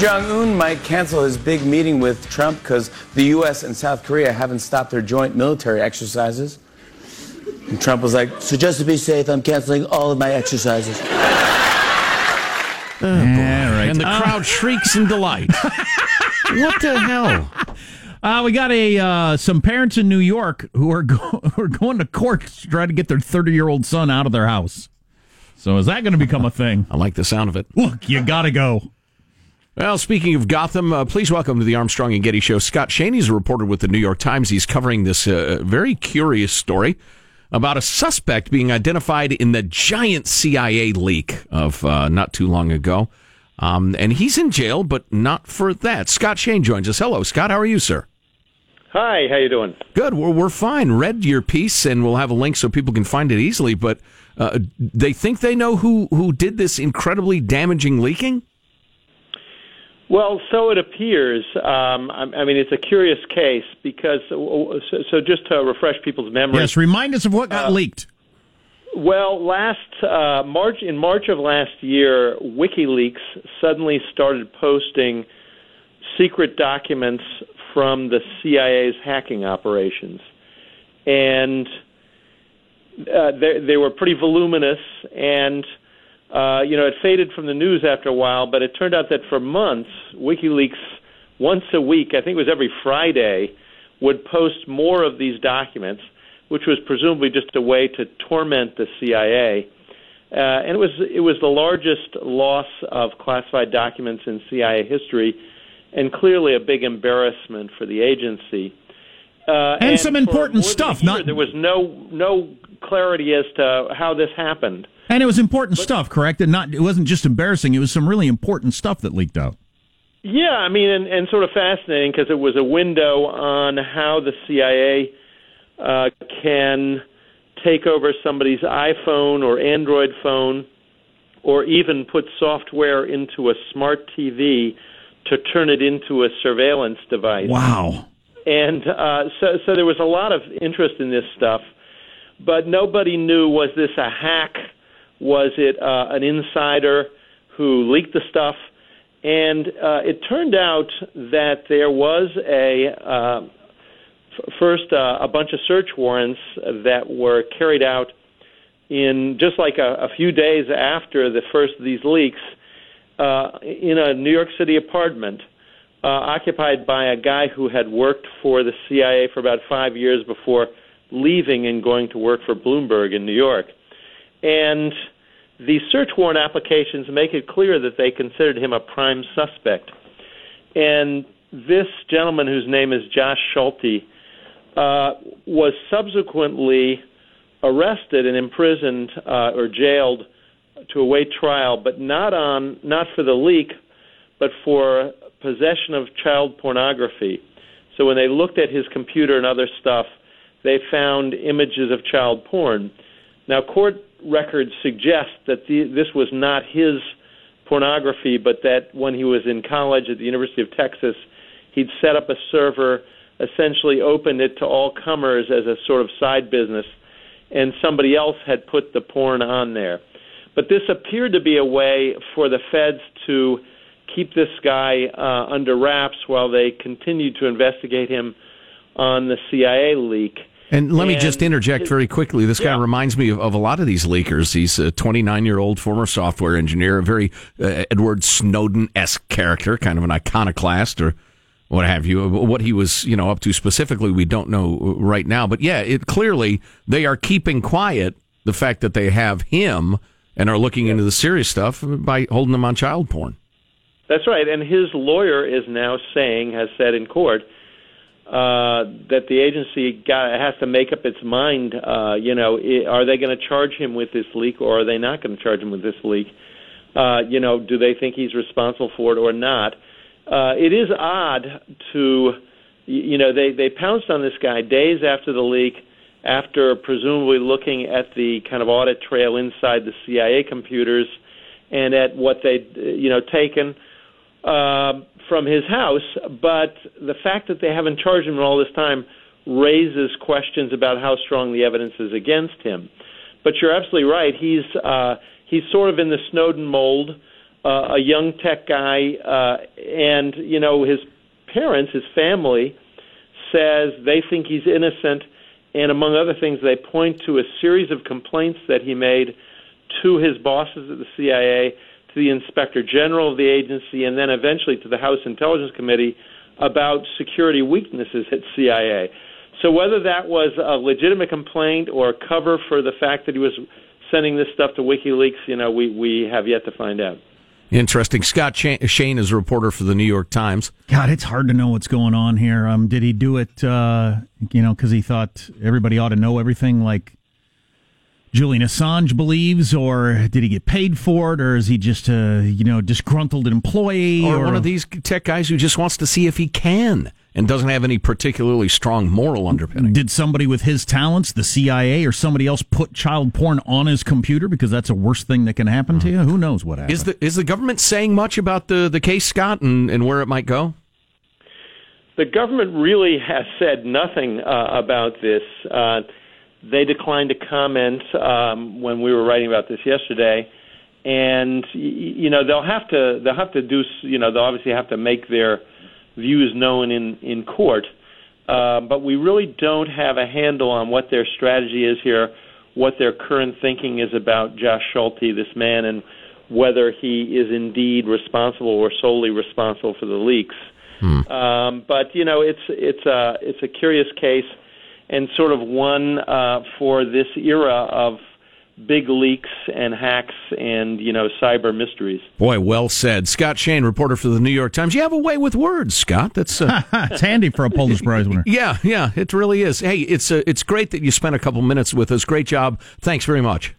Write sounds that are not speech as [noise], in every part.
Kim Jong Un might cancel his big meeting with Trump because the U.S. and South Korea haven't stopped their joint military exercises. And Trump was like, So just to be safe, I'm canceling all of my exercises. Oh, yeah, right. And the Uh, crowd shrieks in delight. [laughs] what the hell? Uh, we got a uh, some parents in New York who are go- [laughs] who are going to court to try to get their 30 year old son out of their house. So is that going to become a thing? I like the sound of it. Look, you got to go. Well, speaking of Gotham, uh, please welcome to the Armstrong and Getty Show. Scott Shane's a reporter with the New York Times. He's covering this uh, very curious story about a suspect being identified in the giant CIA leak of uh, not too long ago. Um, and he's in jail, but not for that. Scott Shane joins us. Hello, Scott. How are you, sir? Hi, how you doing? Good. We're, we're fine. Read your piece, and we'll have a link so people can find it easily. But uh, they think they know who, who did this incredibly damaging leaking? Well, so it appears. Um, I, I mean, it's a curious case because. So, so just to refresh people's memory. Yes, remind us of what got leaked. Well, last uh, March, in March of last year, WikiLeaks suddenly started posting secret documents from the CIA's hacking operations, and uh, they, they were pretty voluminous and. Uh, you know, it faded from the news after a while, but it turned out that for months, WikiLeaks, once a week, I think it was every Friday, would post more of these documents, which was presumably just a way to torment the CIA. Uh, and it was it was the largest loss of classified documents in CIA history, and clearly a big embarrassment for the agency. Uh, And some important more than a stuff, year, not- there was no no clarity as to how this happened. And it was important stuff, correct? And not it wasn't just embarrassing. It was some really important stuff that leaked out. Yeah, I mean, and, and sort of fascinating because it was a window on how the CIA uh, can take over somebody's iPhone or Android phone, or even put software into a smart TV to turn it into a surveillance device. Wow. And uh, so, so there was a lot of interest in this stuff, but nobody knew was this a hack? Was it uh, an insider who leaked the stuff? And uh, it turned out that there was a uh, f- first uh, a bunch of search warrants that were carried out in just like a, a few days after the first of these leaks uh, in a New York City apartment uh, occupied by a guy who had worked for the CIA for about five years before leaving and going to work for Bloomberg in New York. And the search warrant applications make it clear that they considered him a prime suspect. And this gentleman, whose name is Josh Schulte, uh, was subsequently arrested and imprisoned uh, or jailed to await trial, but not on not for the leak, but for possession of child pornography. So when they looked at his computer and other stuff, they found images of child porn. Now, court records suggest that the, this was not his pornography, but that when he was in college at the University of Texas, he'd set up a server, essentially opened it to all comers as a sort of side business, and somebody else had put the porn on there. But this appeared to be a way for the feds to keep this guy uh, under wraps while they continued to investigate him on the CIA leak. And let me just interject very quickly. This guy Yeah. reminds me of, of a lot of these leakers. He's a 29 year old former software engineer, a very uh, Edward Snowden esque character, kind of an iconoclast or what have you. What he was, you know, up to specifically, we don't know right now. But yeah, it clearly they are keeping quiet the fact that they have him and are looking into the serious stuff by holding him on child porn. That's right. And his lawyer is now saying, has said in court, uh, that the agency got, has to make up its mind. Uh, you know, i are they going to charge him with this leak, or are they not going to charge him with this leak? Uh, you know, do they think he's responsible for it or not? Uh, it is odd to, you know, they they pounced on this guy days after the leak, after presumably looking at the kind of audit trail inside the CIA computers, and at what they'd you know taken uh, from his house. But the fact that they haven't charged him all this time raises questions about how strong the evidence is against him. But you're absolutely right. He's uh, he's sort of in the Snowden mold. uh, a young tech guy, uh, and you know his parents, his family, says they think he's innocent, and among other things, they point to a series of complaints that he made to his bosses at the CIA, to the Inspector General of the agency, and then eventually to the House Intelligence Committee about security weaknesses at CIA. So whether that was a legitimate complaint or a cover for the fact that he was sending this stuff to WikiLeaks, you know, we, we have yet to find out. Interesting. Scott Shane is a reporter for the New York Times. God, it's hard to know what's going on here. Um, did he do it, uh, you know, because he thought everybody ought to know everything like Julian Assange believes, or did he get paid for it, or is he just a, you know, disgruntled employee? Or, or one of these tech guys who just wants to see if he can and doesn't have any particularly strong moral underpinning. Did somebody with his talents, the CIA or somebody else, put child porn on his computer because that's the worst thing that can happen to you? Who knows what happened? Is the is the government saying much about the the case, Scott, and, and where it might go? The government really has said nothing uh, about this. Uh, they declined to comment um, when we were writing about this yesterday, and you know they'll have to they'll have to do you know they'll obviously have to make their views known in in court. Uh, but we really don't have a handle on what their strategy is here, what their current thinking is about Josh Schulte, this man, and whether he is indeed responsible or solely responsible for the leaks. Hmm. Um, but you know, it's it's a it's a curious case, and sort of one uh, for this era of big leaks and hacks and you know cyber mysteries. Boy, well said, Scott Shane, reporter for the New York Times. You have a way with words, Scott. That's uh, [laughs] it's handy for a Pulitzer Prize winner. [laughs] Yeah, yeah, it really is. Hey, it's uh, it's great that you spent a couple minutes with us. Great job. Thanks very much.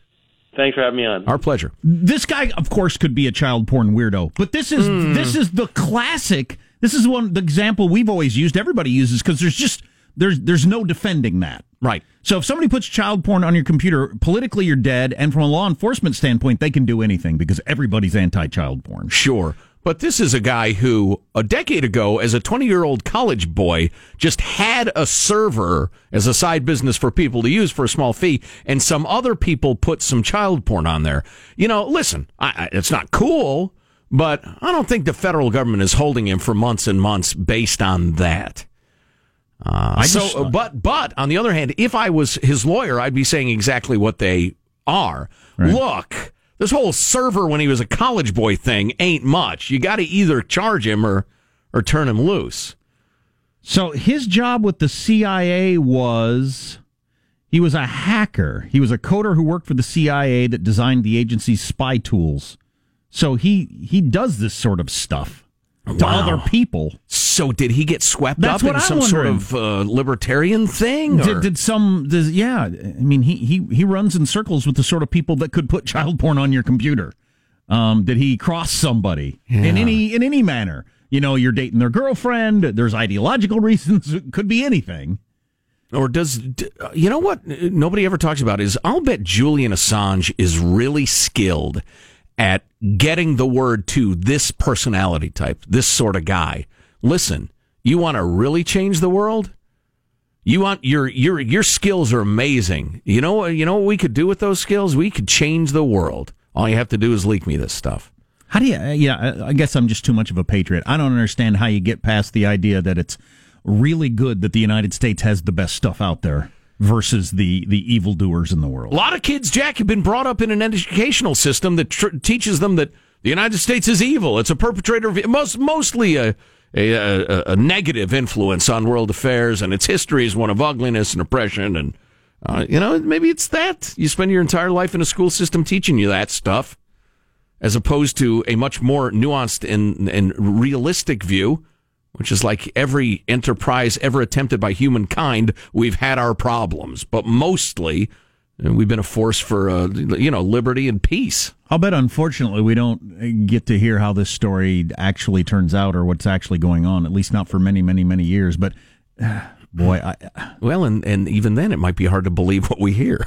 Thanks for having me on. Our pleasure. This guy, of course, could be a child porn weirdo, but this is mm. this is the classic. This is one the example we've always used. Everybody uses because there's just there's there's no defending that. Right. So if somebody puts child porn on your computer, politically you're dead, and from a law enforcement standpoint, they can do anything because everybody's anti-child porn. Sure. But this is a guy who, a decade ago, as a 20 year old college boy, just had a server as a side business for people to use for a small fee, and some other people put some child porn on there. You know, listen, I, I, it's not cool, but I don't think the federal government is holding him for months and months based on that. Uh, so, just, uh, but but on the other hand, if I was his lawyer, I'd be saying exactly what they are. Right. Look, this whole server when he was a college boy thing ain't much. You got to either charge him or or turn him loose. So his job with the CIA was he was a hacker. He was a coder who worked for the CIA that designed the agency's spy tools. So he he does this sort of stuff to wow. other people. So did he get swept That's up in I'm some wondering. sort of uh, libertarian thing? Did, did, some? Did, yeah, I mean, he he he runs in circles with the sort of people that could put child porn on your computer. Um, did he cross somebody yeah. in any in any manner? You know, you're dating their girlfriend. There's ideological [laughs] reasons. It could be anything. Or does you know what nobody ever talks about is I'll bet Julian Assange is really skilled at getting the word to this personality type, this sort of guy. Listen, you want to really change the world? You want your your your skills are amazing. You know you know what we could do with those skills? We could change the world. All you have to do is leak me this stuff. How do you? Uh, yeah, I guess I'm just too much of a patriot. I don't understand how you get past the idea that it's really good that the United States has the best stuff out there versus the the evildoers in the world. A lot of kids, Jack, have been brought up in an educational system that tr- teaches them that the United States is evil. It's a perpetrator of most mostly a a, a, a negative influence on world affairs, and its history is one of ugliness and oppression. And uh, you know, maybe it's that you spend your entire life in a school system teaching you that stuff, as opposed to a much more nuanced and, and realistic view which is like every enterprise ever attempted by humankind, we've had our problems, but mostly we've been a force for uh, you know liberty and peace. I'll bet, unfortunately, we don't get to hear how this story actually turns out or what's actually going on. At least not for many, many, many years. But [sighs] boy, I, well, and and even then, it might be hard to believe what we hear.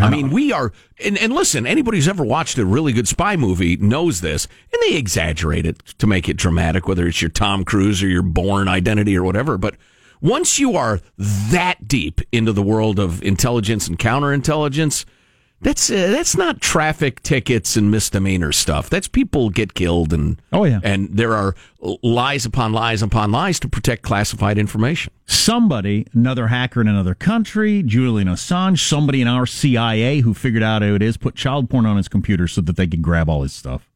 I mean, we are, and, and listen, anybody who's ever watched a really good spy movie knows this, and they exaggerate it to make it dramatic, whether it's your Tom Cruise or your Bourne Identity or whatever. But once you are that deep into the world of intelligence and counterintelligence, That's uh, that's not traffic tickets and misdemeanor stuff. That's people get killed and Oh, yeah. and there are lies upon lies upon lies to protect classified information. somebody, another hacker in another country, Julian Assange, somebody in our CIA who figured out who it is, put child porn on his computer so that they could grab all his stuff.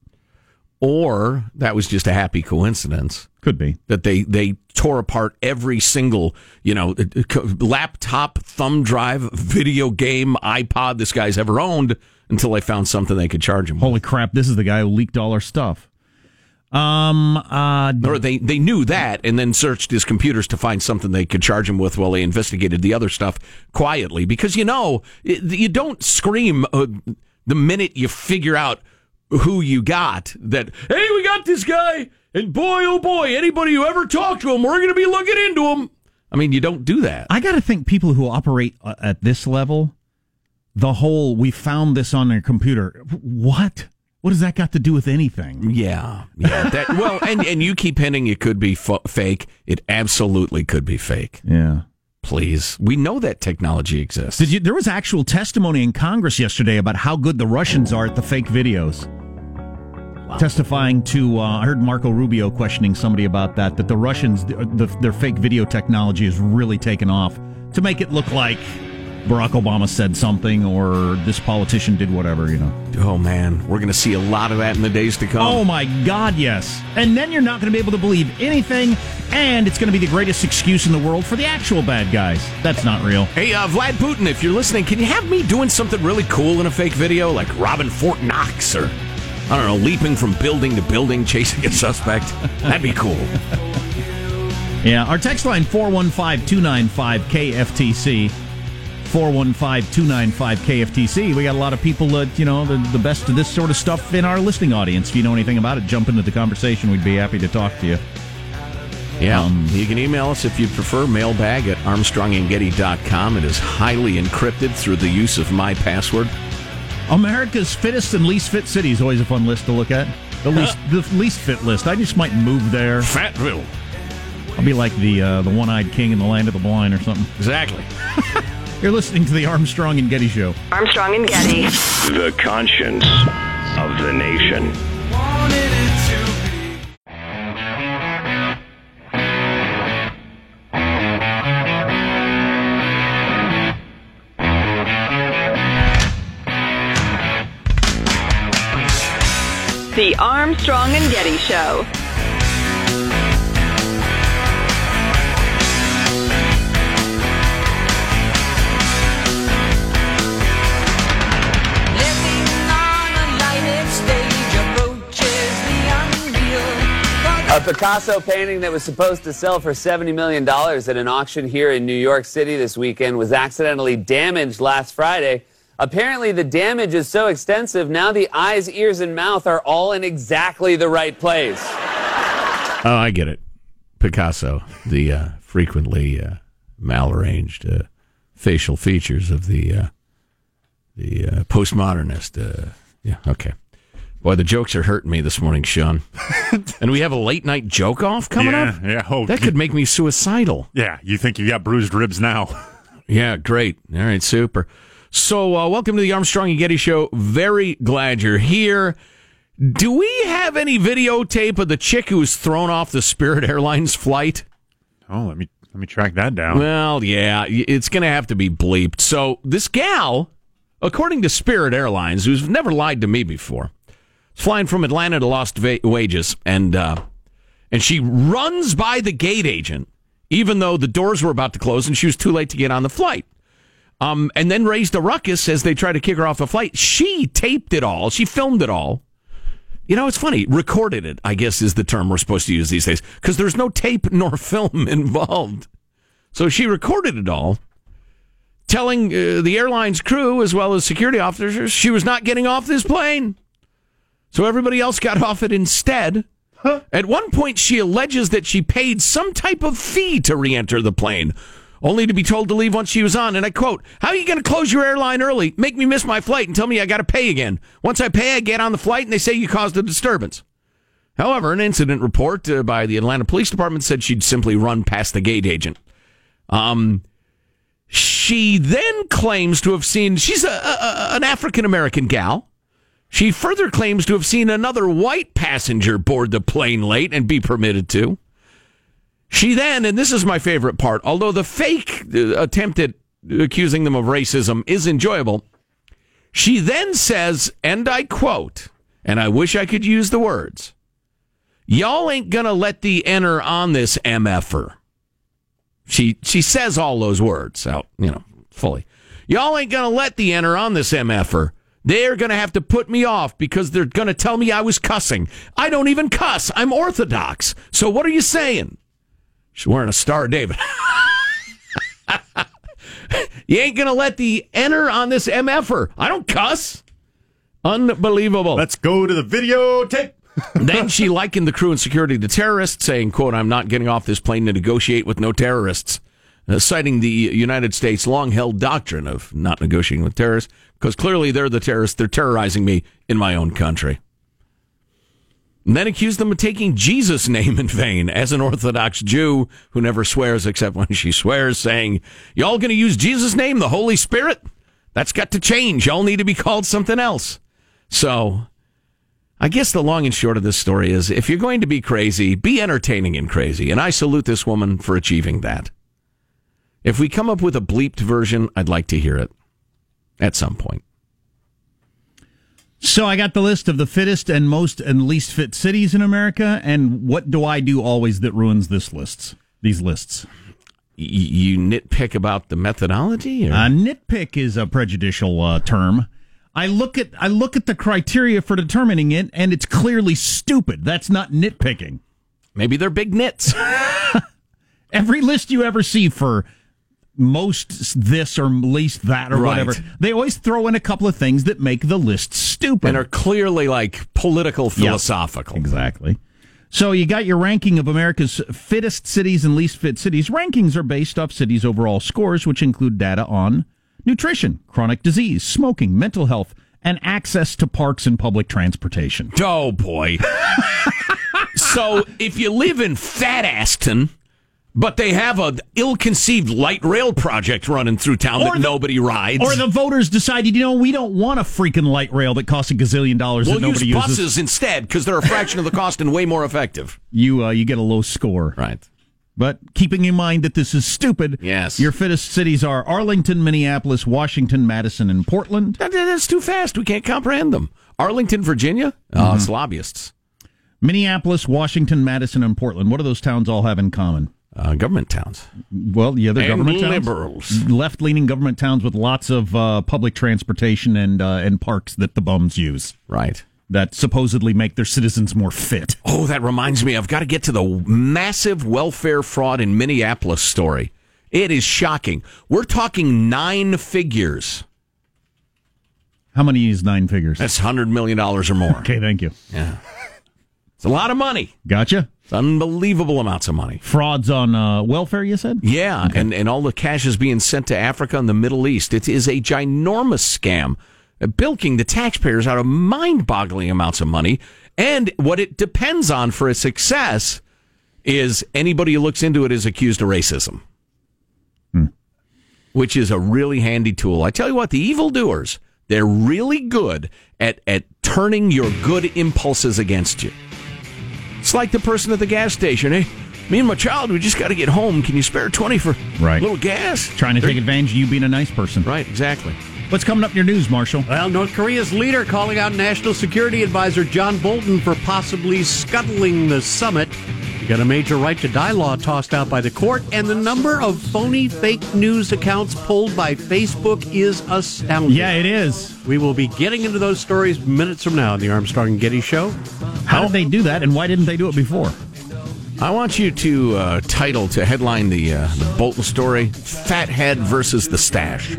Or that was just a happy coincidence. Could be. that they they tore apart every single you know laptop, thumb drive, video game, iPod this guy's ever owned until they found something they could charge him. with. Holy crap! This is the guy who leaked all our stuff. Um. Uh. Or they they knew that and then searched his computers to find something they could charge him with while they investigated the other stuff quietly because you know you don't scream uh, the minute you figure out who you got that hey we got this guy and boy oh boy anybody who ever talked to him we're going to be looking into him. I mean you don't do that. I got to think people who operate uh, at this level, the whole we found this on their computer. What? What does that got to do with anything? Yeah, yeah. That, well, and and you keep hinting it could be f- fake. It absolutely could be fake. Yeah. Please, we know that technology exists. Did you? There was actual testimony in Congress yesterday about how good the Russians are at the fake videos. Testifying to, uh, I heard Marco Rubio questioning somebody about that. That the Russians, the, the, their fake video technology is really taken off to make it look like Barack Obama said something or this politician did whatever. You know. oh man, we're going to see a lot of that in the days to come. Oh my God, yes. And then you're not going to be able to believe anything, and it's going to be the greatest excuse in the world for the actual bad guys. That's not real. Hey, uh, Vlad Putin, if you're listening, can you have me doing something really cool in a fake video, like robbing Fort Knox or I don't know, leaping from building to building, chasing a suspect? That'd be cool. Yeah, our text line 415 295 KFTC. 415 295 KFTC. We got a lot of people that, you know, the, the best of this sort of stuff in our listening audience. If you know anything about it, jump into the conversation. We'd be happy to talk to you. Yeah. Um, you can email us if you prefer, mailbag at armstrongandgetty.com. It is highly encrypted through the use of my password. America's fittest and least fit city is always a fun list to look at. The [laughs] least, the least fit list. I just might move there. Fatville. I'll be like the uh, the one eyed king in the land of the blind or something. Exactly. [laughs] You're listening to the Armstrong and Getty Show. Armstrong and Getty. The conscience of the nation. The Armstrong and Getty Show. A Picasso painting that was supposed to sell for $70 million at an auction here in New York City this weekend was accidentally damaged last Friday. Apparently, the damage is so extensive now the eyes, ears, and mouth are all in exactly the right place. [laughs] Oh, I get it. Picasso, the uh, frequently uh, malarranged uh, facial features of the uh, the uh, postmodernist. Uh, yeah, okay. Boy, the jokes are hurting me this morning, Sean. [laughs] and we have a late night joke off coming yeah, up. yeah. Oh, That could make me suicidal. yeah. You think you got bruised ribs now? [laughs] Yeah, great. All right, super. So, uh, welcome to the Armstrong and Getty Show. Very glad you're here. Do we have any videotape of the chick who was thrown off the Spirit Airlines flight? Oh, let me let me track that down. Well, yeah, it's going to have to be bleeped. So, this gal, according to Spirit Airlines, who's never lied to me before, is flying from Atlanta to Lost Wages, and uh, and she runs by the gate agent, even though the doors were about to close and she was too late to get on the flight. Um, and then raised a ruckus as they tried to kick her off the flight. She taped it all. She filmed it all. You know, it's funny. Recorded it, I guess, is the term we're supposed to use these days because there's no tape [laughs] nor film [laughs] involved. So she recorded it all, telling uh, the airline's crew as well as security officers she was not getting off this plane. So everybody else got off it instead. At one point, she alleges that she paid some type of fee to re enter the plane, only to be told to leave once she was on. And I quote, How are you going to close your airline early, make me miss my flight, and tell me I got to pay again? Once I pay, I get on the flight, and they say you caused a disturbance. However, an incident report uh, by the Atlanta Police Department said she'd simply run past the gate agent. Um, She then claims to have seen, she's a, a, an African American gal. She further claims to have seen another white passenger board the plane late and be permitted to. She then, and this is my favorite part, although the fake uh, attempt at accusing them of racism is enjoyable, she then says, and I quote, and I wish I could use the words, y'all ain't gonna let the enter on this MFer. She she says all those words out, you know, fully. Y'all ain't gonna let the enter on this MFer. They're gonna have to put me off because they're gonna tell me I was cussing. I don't even cuss. I'm Orthodox. So what are you saying? She's wearing a Star David. you ain't gonna let the enter on this MFer. I don't cuss. Unbelievable. Let's go to the videotape. [laughs] then she likened the crew and security to terrorists, saying, quote, I'm not getting off this plane to negotiate with no terrorists. Uh, citing the United States long held doctrine of not negotiating with terrorists, because clearly they're the terrorists. They're terrorizing me in my own country. And then accused them of taking Jesus' name in vain as an Orthodox Jew who never swears except when she swears, saying, Y'all to use Jesus' name, the Holy Spirit? That's got to change. Y'all need to be called something else. So, I guess the long and short of this story is if you're going to be crazy, be entertaining and crazy. And I salute this woman for achieving that. If we come up with a bleeped version, I'd like to hear it at some point. So I got the list of the fittest and most and least fit cities in America, and what do I do always that ruins this lists? These lists. Y- you nitpick about the methodology? Or? A nitpick is a prejudicial uh, term. I look at I look at the criteria for determining it, and it's clearly stupid. That's not nitpicking. Maybe they're big nits. [laughs] Every list you ever see for most this or least that or Right. whatever, they always throw in a couple of things that make the list stupid. and are clearly like political philosophical. Exactly. So you got your ranking of America's fittest cities and least fit cities. Rankings are based off cities' overall scores, which include data on nutrition, chronic disease, smoking, mental health, and access to parks and public transportation. Oh boy. [laughs] so if you live in Fat Aston, but they have a ill-conceived light rail project running through town Or that the- nobody rides, Or the voters decided, you know, we don't want a freaking light rail that costs a gazillion dollars we'll that nobody use uses. buses instead because they're a fraction of the cost and way more effective. [laughs] You uh, you get a low score. Right. But keeping in mind that this is stupid, Yes. your fittest cities are Arlington, Minneapolis, Washington, Madison, and Portland. That- That's too fast. We can't comprehend them. Arlington, Virginia, uh, it's lobbyists, Minneapolis, Washington, Madison, and Portland. What do those towns all have in common? Uh, government towns, Well, the other and government towns, liberals. left-leaning government towns with lots of uh, public transportation and uh, and parks that the bums use Right. that supposedly make their citizens more fit. Oh, that reminds me. I've got to get to the massive welfare fraud in Minneapolis story. It is shocking. We're talking nine figures. How many is nine figures? That's $100 million or more. okay, thank you. Yeah, it's a lot of money. Gotcha. Unbelievable amounts of money. Frauds on uh, welfare, you said? Yeah, and, and all the cash is being sent to Africa and the Middle East. It is a ginormous scam, uh, bilking the taxpayers out of mind boggling amounts of money. And what it depends on for a success is anybody who looks into it is accused of racism, which is a really handy tool. I tell you what, the evildoers, they're really good at, at turning your good impulses against you. It's like the person at the gas station. Hey, me and my child, we just got to get home. Can you spare 20 for Right. a little gas? Trying to take advantage of you being a nice person. Right, exactly. What's coming up in your news, Marshall? Well, North Korea's leader calling out National Security Advisor John Bolton for possibly scuttling the summit. You got a major right to die law tossed out by the court, and the number of phony fake news accounts pulled by Facebook is astounding. Yeah, it is. We will be getting into those stories minutes from now on the Armstrong and Getty Show. How did they do that, and why didn't they do it before? I want you to uh, title, to headline the, uh, the Bolton story Fathead versus the Stash.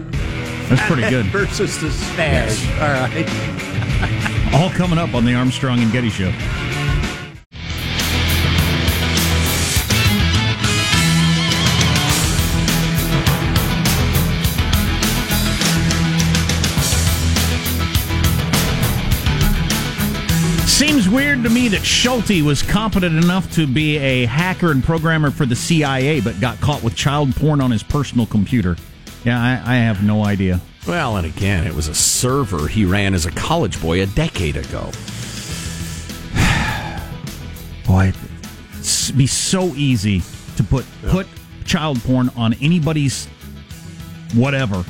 That's pretty good. [laughs] Versus the stash. All right. [laughs] All coming up on the Armstrong and Getty Show. Seems weird to me that Schulte was competent enough to be a hacker and programmer for the CIA, but got caught with child porn on his personal computer. Yeah, I, I have no idea. Well, and again, it was a server he ran as a college boy a decade ago. [sighs] Boy, it'd be so easy to put put child porn on anybody's whatever.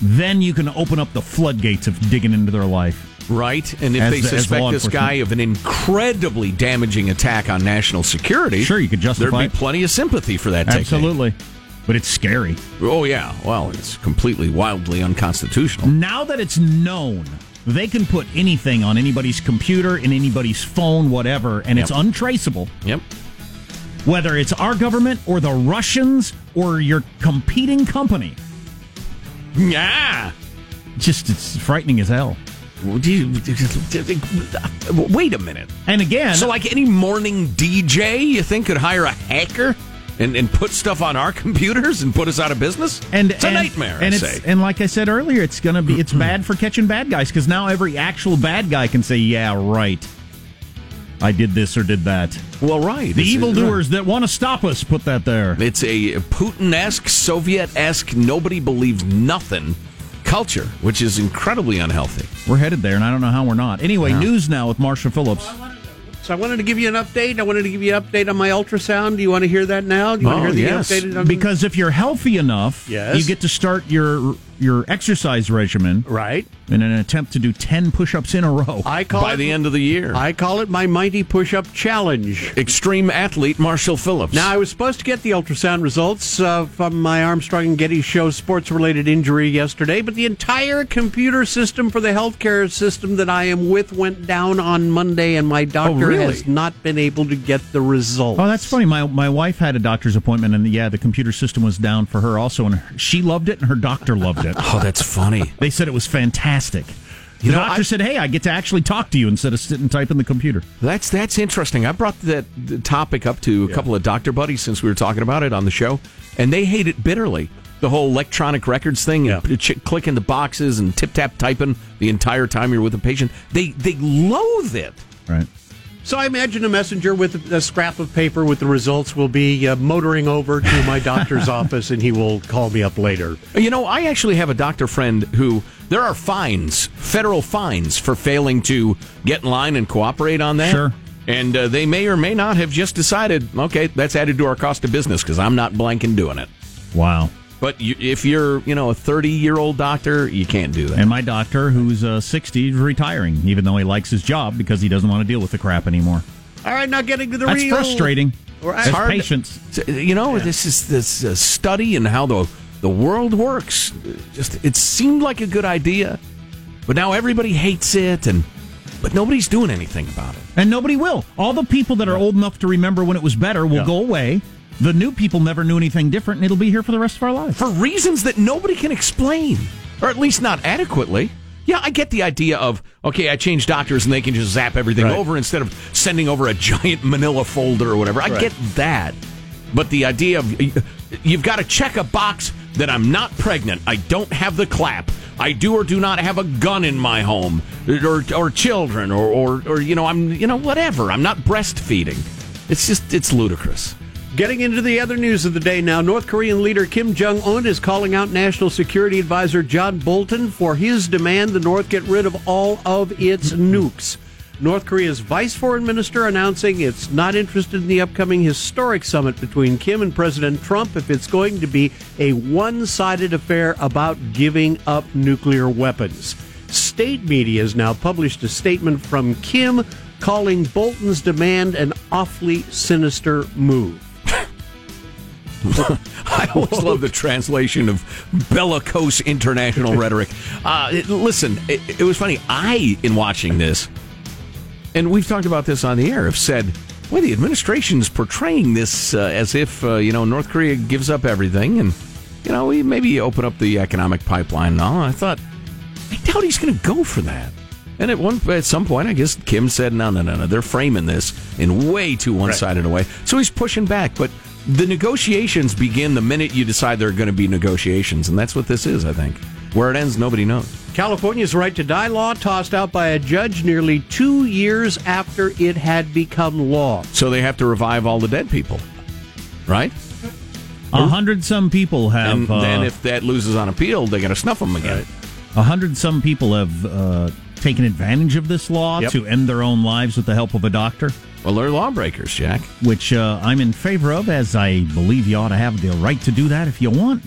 Then you can open up the floodgates of digging into their life. Right? And if As they suspect this guy of an incredibly damaging attack on national security, Sure, you could justify There'd be it. plenty of sympathy for that technique. Absolutely. But it's scary. Oh, yeah. Well, it's completely, wildly unconstitutional. Now that it's known, they can put anything on anybody's computer, in anybody's phone, whatever, and it's untraceable. Yep. Whether it's our government or the Russians or your competing company. Yeah. Just, it's frightening as hell. Wait a minute. And again, So, like any morning DJ, you think could hire a hacker and, and put stuff on our [laughs] computers and put us out of business? and it's a and- nightmare. And and like I said earlier, it's gonna be it's [clears throat] bad for catching bad guys because now every actual bad guy can say, "Yeah, right, I did this or did that." well, right. The evildoers that want to stop us put that there. It's a Putin-esque, Soviet-esque, nobody believes nothing culture, which is incredibly unhealthy. We're headed there, and I don't know how we're not. Anyway, Yeah. news now with Marshall Phillips. So I wanted to give you an update. I wanted to give you an update on my ultrasound. Do you want to hear that now? Do you Oh, want to hear the yes. updated Because if you're healthy enough, Yes. you get to start your your exercise regimen right? in an attempt to do ten push-ups in a row. I call By it, the end of the year, I call it my mighty push-up challenge. extreme athlete Marshall Phillips. Now, I was supposed to get the ultrasound results uh, from my Armstrong and Getty show sports related injury yesterday, but the entire computer system for the healthcare system that I am with went down on Monday, and my doctor really? has not been able to get the results. Oh, that's funny. My my wife had a doctor's appointment, and yeah, the computer system was down for her also, and she loved it, and her doctor loved it. Oh, that's funny. They said it was fantastic. The You know, doctor I- said, "Hey, I get to actually talk to you instead of sit and type in the computer." That's that's interesting. I brought that the topic up to a couple of doctor buddies since we were talking about it on the show, and they hate it bitterly. The whole electronic records thing, Yeah. and ch- clicking the boxes and tip tap typing the entire time you're with a patient. They they loathe it. Right. So I imagine a messenger with a scrap of paper with the results will be uh, motoring over to my doctor's [laughs] office, and he will call me up later. You know, I actually have a doctor friend who there are fines, federal fines for failing to get in line and cooperate on that. Sure. And uh, they may or may not have just decided, okay, that's added to our cost of business because I'm not blanking doing it. Wow. But you, if you're, you know, a 30 year old doctor, you can't do that. And my doctor, who's uh, 60, is retiring, even though he likes his job because he doesn't want to deal with the crap anymore. All right, now getting to the That's real. frustrating. Right. As hard- patients. You know, this is this uh, study and how the the world works. Just it seemed like a good idea, but now everybody hates it, and but nobody's doing anything about it. And nobody will. All the people that are old enough to remember when it was better will Yeah. go away. The new people never knew anything different, and it'll be here for the rest of our lives. for reasons that nobody can explain, or at least not adequately. Yeah, I get the idea of okay, I change doctors and they can just zap everything Right. over instead of sending over a giant [laughs] Manila folder or whatever. I Right. get that, but the idea of you've got to check a box that I'm not pregnant, I don't have the clap, I do or do not have a gun in my home, or or children, or or, or you know I'm you know whatever. I'm not breastfeeding. It's just it's ludicrous. Getting into the other news of the day now, North Korean leader Kim Jong un is calling out National Security Advisor John Bolton for his demand the North get rid of all of its nukes. North Korea's vice foreign minister announcing it's not interested in the upcoming historic summit between Kim and President Trump if it's going to be a one sided affair about giving up nuclear weapons. State media has now published a statement from Kim calling Bolton's demand an awfully sinister move. [laughs] I always love the translation of bellicose international rhetoric. Uh, it- listen, it, it was funny. I, in watching this, and we've talked about this on the air, have said, well, the administration's portraying this uh, as if, uh, you know, North Korea gives up everything and, you know, we maybe open up the economic pipeline and all. I thought, I doubt he's going to go for that. And at one at some point, I guess Kim said, "No, no, no, no. They're framing this in way too one-sided a way." So he's pushing back. But the negotiations begin the minute you decide there are going to be negotiations, and that's what this is. I think where it ends, nobody knows. California's right to die law tossed out by a judge nearly two years after it had become law. So they have to revive all the dead people, right? A hundred some people have. And uh, then if that loses on appeal, they got to snuff them again. A hundred some people have uh, taken advantage of this law Yep. to end their own lives with the help of a doctor. Well, they're lawbreakers, Jack. Which uh, I'm in favor of, as I believe you ought to have the right to do that if you want.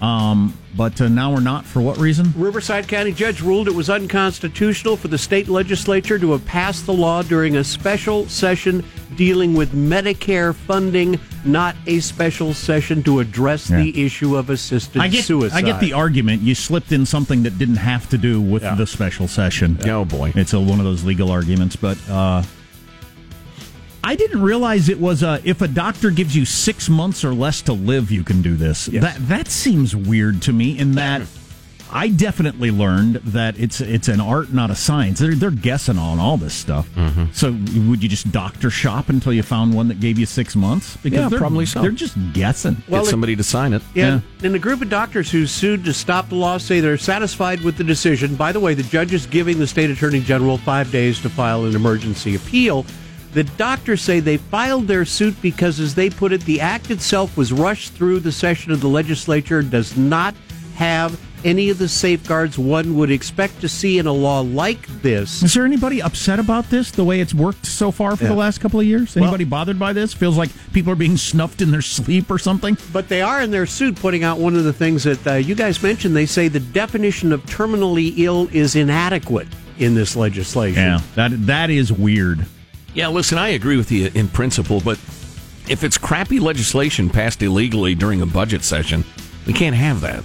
Um, but uh, now we're not. For what reason? Riverside County judge ruled it was unconstitutional for the state legislature to have passed the law during a special session dealing with Medicare funding, not a special session to address the issue of assisted I get, suicide. I get the argument. You slipped in something that didn't have to do with Yeah. the special session. Oh boy, it's a, one of those legal arguments. But uh, I didn't realize it was uh, if a doctor gives you six months or less to live, you can do this. That that seems weird to me. In that, I definitely learned that it's it's an art, not a science. They're, they're guessing on all this stuff. Mm-hmm. So would you just doctor shop until you found one that gave you six months? Yeah, they're, probably so. They're just guessing. Get somebody to sign it. Yeah. And the group of doctors who sued to stop the law say they're satisfied with the decision. By the way, the judge is giving the state attorney general five days to file an emergency appeal. The doctors say they filed their suit because, as they put it, the act itself was rushed through the session of the legislature, and does not have any of the safeguards one would expect to see in a law like this. Is there anybody upset about this, the way it's worked so far for the last couple of years? Well- Anybody bothered by this? Feels like people are being snuffed in their sleep or something? But they are in their suit putting out one of the things that uh, you guys mentioned. They say the definition of terminally ill is inadequate in this legislation. Yeah, that that is weird. Yeah, listen, I agree with you in principle, but if it's crappy legislation passed illegally during a budget session, we can't have that.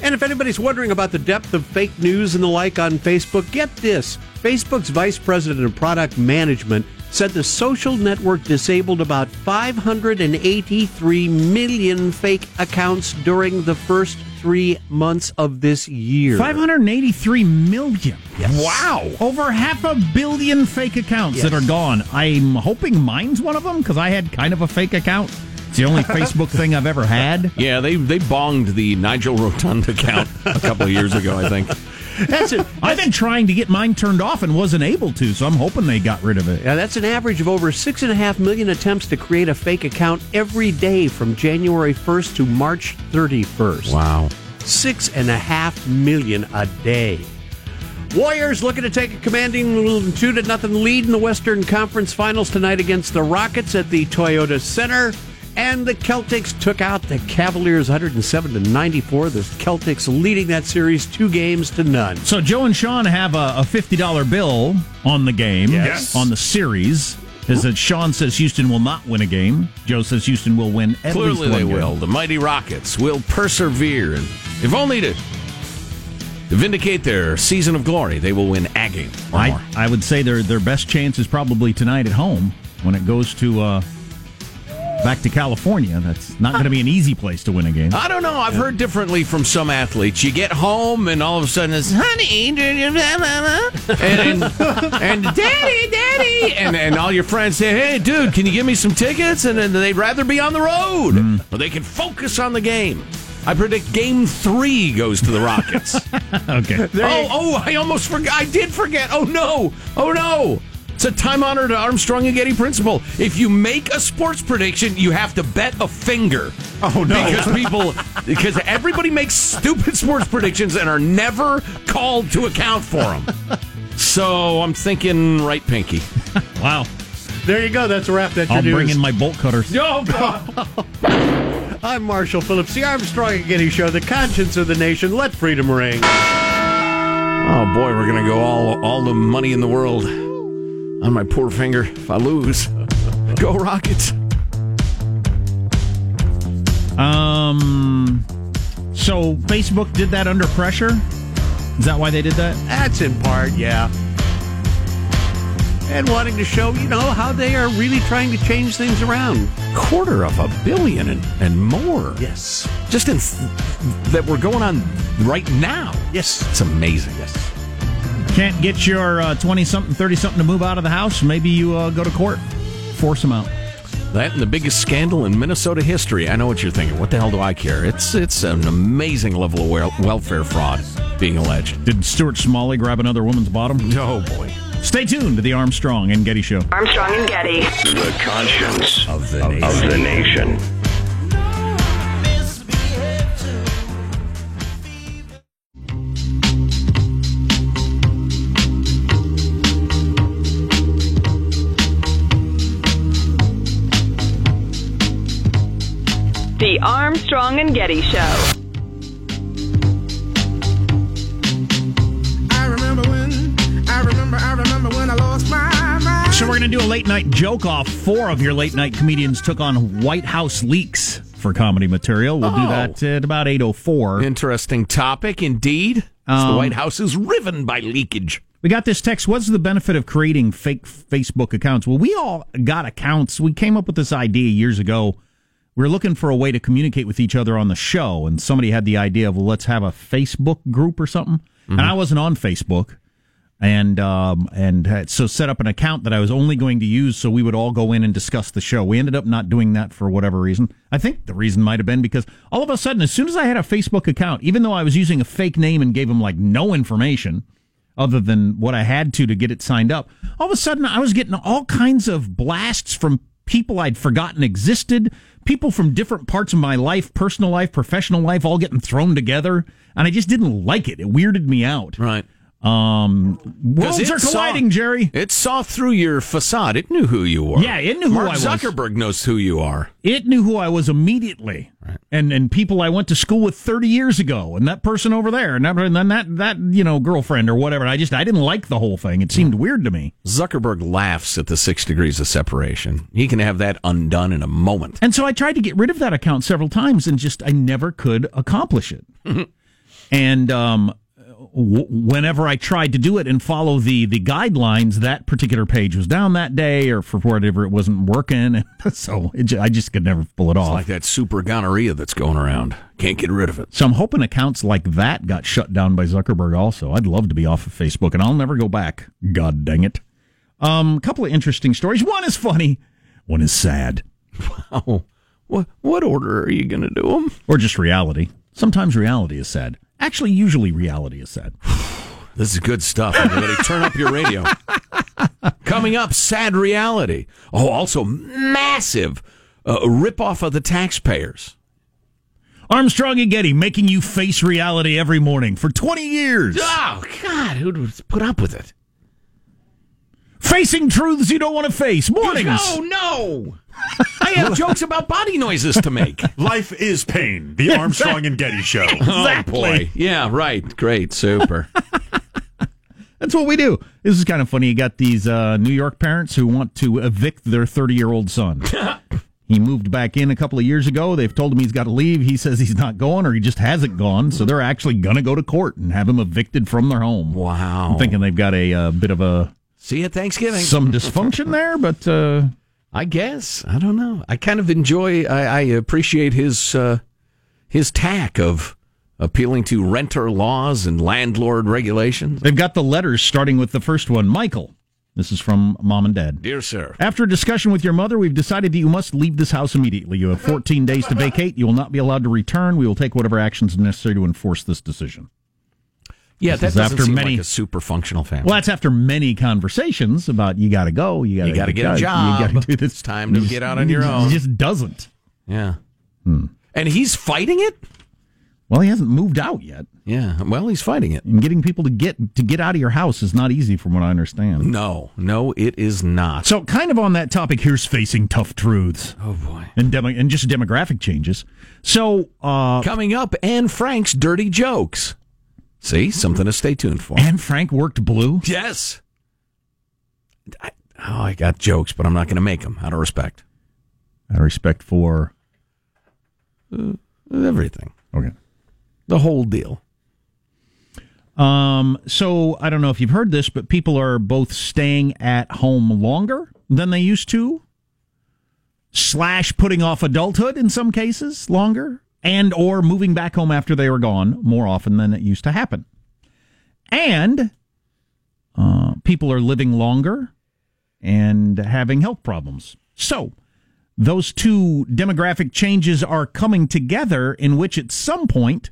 And if anybody's wondering about the depth of fake news and the like on Facebook, get this. Facebook's vice president of product management said the social network disabled about 583 million fake accounts during the first three months of this year. 583 million. Wow. Over half a billion fake accounts that are gone. I'm hoping mine's one of them because I had kind of a fake account. It's the only [laughs] Facebook thing I've ever had. Yeah, they they bonged the Nigel Rotund account a couple of years ago, I think. That's it. I've been trying to get mine turned off and wasn't able to, so I'm hoping they got rid of it. Yeah, that's an average of over six and a half million attempts to create a fake account every day from January 1st to March 31st. Wow. Six and a half million a day. Warriors looking to take a commanding two to nothing lead in the Western Conference Finals tonight against the Rockets at the Toyota Center. And the Celtics took out the Cavaliers 107 to 94. The Celtics leading that series two games to none. So Joe and Sean have a, a fifty dollar bill on the game, Yes. on the series. Is that Sean says Houston will not win a game. Joe says Houston will win at least Clearly, one they game. will. The mighty Rockets will persevere, and if only to, to vindicate their season of glory, they will win a game or more. I, I would say their their best chance is probably tonight at home when it goes to uh, back to California. That's not going to be an easy place to win a game. I don't know. I've heard differently from some athletes. You get home and all of a sudden it's honey, and, and, and [laughs] daddy, daddy, and, and all your friends say, hey, dude, can you give me some tickets? And then they'd rather be on the road mm. or they can focus on the game. I predict game three goes to the Rockets. [laughs] okay. oh, oh, I almost forgot. I did forget. Oh, no. Oh, no. It's a time honored Armstrong and Getty principle. If you make a sports prediction, you have to bet a finger. Oh, no. Because [laughs] people, because everybody makes stupid sports predictions and are never called to account for them. So I'm thinking right pinky. [laughs] Wow. There you go. That's a wrap. That's your I'll news. bring in my bolt cutters. Oh, [laughs] I'm Marshall Phillips, the Armstrong and Getty Show, the conscience of the nation. Let freedom ring. Oh, boy, we're going to go all, all the money in the world on my poor finger if I lose. [laughs] Go Rockets. Um. So Facebook did that under pressure. Is that why they did that? That's in part, yeah. And wanting to show, you know, how they are really trying to change things around. Quarter of a billion and, and more. Yes. Just in that we're going on right now. Yes. It's amazing. Yes. Can't get your twenty something, thirty something to move out of the house. Maybe you uh, go to court, force them out. That and the biggest scandal in Minnesota history. I know what you're thinking. What the hell do I care? It's it's an amazing level of wel- welfare fraud being alleged. Did Stuart Smalley grab another woman's bottom? Oh boy. Stay tuned to the Armstrong and Getty Show. Armstrong and Getty. The conscience of the, nation. The Armstrong and Getty Show. I remember when, I remember, I remember when I lost my mind. So we're going to do a late night joke off. Four of your late night comedians took on White House leaks for comedy material. We'll do Oh. that at about 8.04. Interesting topic indeed. As the Um, White House is riven by leakage. We got this text. What's the benefit of creating fake Facebook accounts? Well, we all got accounts. We came up with this idea years ago. We were looking for a way to communicate with each other on the show, and somebody had the idea of, well, let's have a Facebook group or something. And I wasn't on Facebook, and um, and had, so set up an account that I was only going to use so we would all go in and discuss the show. We ended up not doing that for whatever reason. I think the reason might have been because all of a sudden, as soon as I had a Facebook account, even though I was using a fake name and gave them like no information other than what I had to to get it signed up. All of a sudden, I was getting all kinds of blasts from people I'd forgotten existed, people from different parts of my life, personal life, professional life, all getting thrown together, and I just didn't like it. It weirded me out. Right. Um, worlds are saw- colliding, Jerry. It saw through your facade. It knew who you were. Yeah, it knew who Mark I was. Zuckerberg knows who you are. It knew who I was immediately, Right. and and people I went to school with thirty years ago, and that person over there, and, that, and then that that you know girlfriend or whatever. I just I didn't like the whole thing. It seemed weird to me. Zuckerberg laughs at the six degrees of separation. He can have that undone in a moment. And so I tried to get rid of that account several times and just I never could accomplish it. [laughs] and um, w- whenever I tried to do it and follow the the guidelines, that particular page was down that day or for whatever it wasn't working. And [laughs] so I just could never pull it It's off. like that super gonorrhea that's going around. Can't get rid of it. so I'm hoping accounts like that got shut down by Zuckerberg also. I'd love to be off of Facebook and I'll never go back. God dang it. Um, a couple of interesting stories. One is funny, one is sad. [laughs] Wow. what what order are you going to do them? Or just reality. Sometimes reality is sad. Actually, usually reality is sad. [sighs] This is good stuff. Everybody, turn up your radio. Coming up, sad reality. Oh, also massive uh, ripoff of the taxpayers. Armstrong and Getty making you face reality every morning for 20 years. Oh God, who'd put up with it? Facing truths you don't want to face. Mornings. No, no. I have jokes about body noises to make. [laughs] Life is pain. The Armstrong and Getty Show. Oh boy. Yeah, right. Great. Super. [laughs] That's what we do. This is kind of funny. You got these uh, New York parents who want to evict their 30 year old son. he moved back in a couple of years ago. They've told him he's got to leave. He says he's not going or he just hasn't gone. So they're actually going to go to court and have him evicted from their home. Wow. I'm thinking they've got a uh, bit of a See you at Thanksgiving. some dysfunction there, but uh, I guess I don't know. I kind of enjoy. I, I appreciate his uh, his tack of appealing to renter laws and landlord regulations. they've got the letters starting with the first one. Michael, this is from mom and dad. Dear sir, After a discussion with your mother, we've decided that you must leave this house immediately. You have 14 days to vacate. You will not be allowed to return. We will take whatever actions necessary to enforce this decision. Yeah, This that after seem many- like a super functional family. Well, that's after many conversations about you got to go, you got gotta get a job, You got to do this. It's [laughs] time to He get out on your [laughs] he own. just doesn't. yeah, and he's fighting it. Well, he hasn't moved out yet, Yeah, well, he's fighting it. and getting people to get to get out of your house is not easy, from what I understand. No, no, it is not. So, kind of on that topic, here's facing tough truths oh boy. and demo- and just demographic changes. So, uh, Coming up, Anne Frank's dirty jokes. See, something to stay tuned for. And Frank worked blue. Yes. I, oh, I got jokes, but I'm not going to make them out of respect. Out of respect for Everything. okay. The whole deal. Um, so I don't know if you've heard this, but people are both staying at home longer than they used to, slash putting off adulthood in some cases longer, and or moving back home after they were gone more often than it used to happen. And uh, people are living longer and having health problems. So those two demographic changes are coming together in which at some point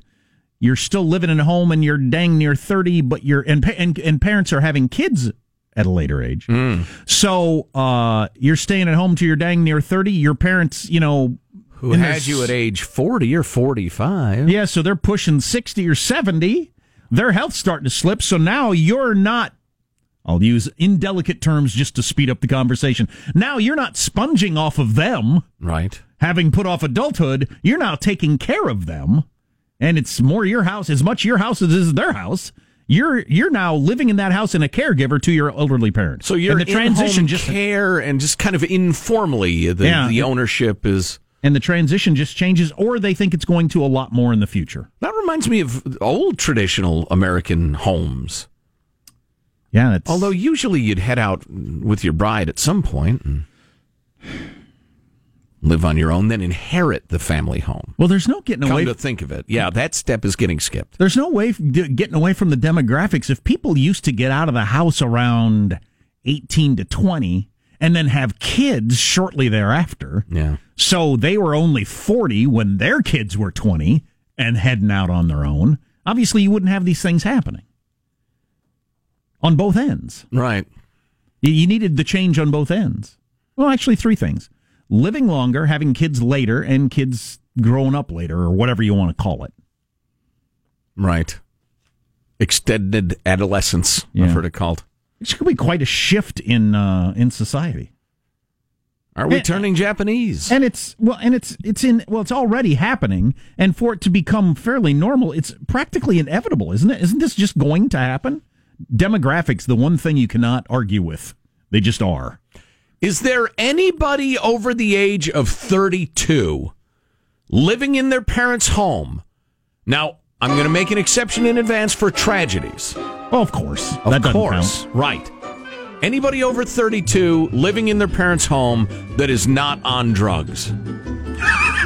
you're still living in a home and you're dang near 30 but you're and and, and parents are having kids at a later age so uh you're staying at home till you're dang near 30 your parents you know Who in had you at age 40 or 45? yeah so they're pushing 60 or 70 their health's starting to slip so now you're not I'll use indelicate terms just to speed up the conversation. Now you're not sponging off of them. Right. having put off adulthood, you're now taking care of them, and it's more your house, as much your house as is their house. You're you're now living in that house and a caregiver to your elderly parents. So you're and the transition just care and just kind of informally the, Yeah. the ownership is. And the transition just changes, or they think it's going to a lot more in the future. That reminds me of old traditional American homes. Yeah, it's, Although usually you'd head out with your bride at some point and live on your own, then inherit the family home. well, there's no getting Come away. to think of it, yeah, that step is getting skipped. There's no way getting away from the demographics. If people used to get out of the house around 18 to 20 and then have kids shortly thereafter, Yeah. so they were only 40 when their kids were 20 and heading out on their own, obviously you wouldn't have these things happening on both ends. Right. You- needed the change on both ends. Well, actually, three things living longer, having kids later, and kids growing up later, or whatever you want to call it. Right. Extended adolescence, Yeah. I've heard it called. It's going to be quite a shift in uh, in society. Are we And- turning Japanese? And it's well, and it's it's in well, it's already happening, and for it to become fairly normal, it's practically inevitable, isn't it? Isn't this just going to happen? Demographics, the one thing you cannot argue with, they just are. Is there anybody over the age of 32 living in their parents' home? Now, I'm going to make an exception in advance for tragedies. Oh, of course, Of that course. Right. Anybody over 32 living in their parents' home that is not on drugs.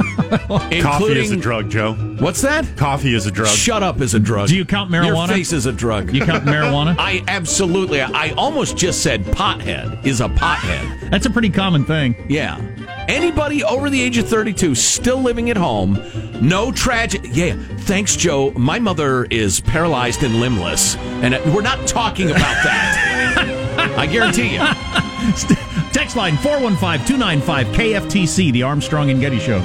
[laughs] Coffee is a drug, Joe. What's that? Coffee is a drug. Shut up is a drug. Do you count marijuana? Your face is a drug. You count marijuana? [laughs] I absolutely. I almost just said pothead is a pothead. That's a pretty common thing. Yeah. Anybody over the age of 32 still living at home, no tragic. Yeah, thanks, Joe. My mother is paralyzed and limbless, and we're not talking about that. [laughs] I guarantee you. Text line 415 295 KFTC, the Armstrong and Getty Show.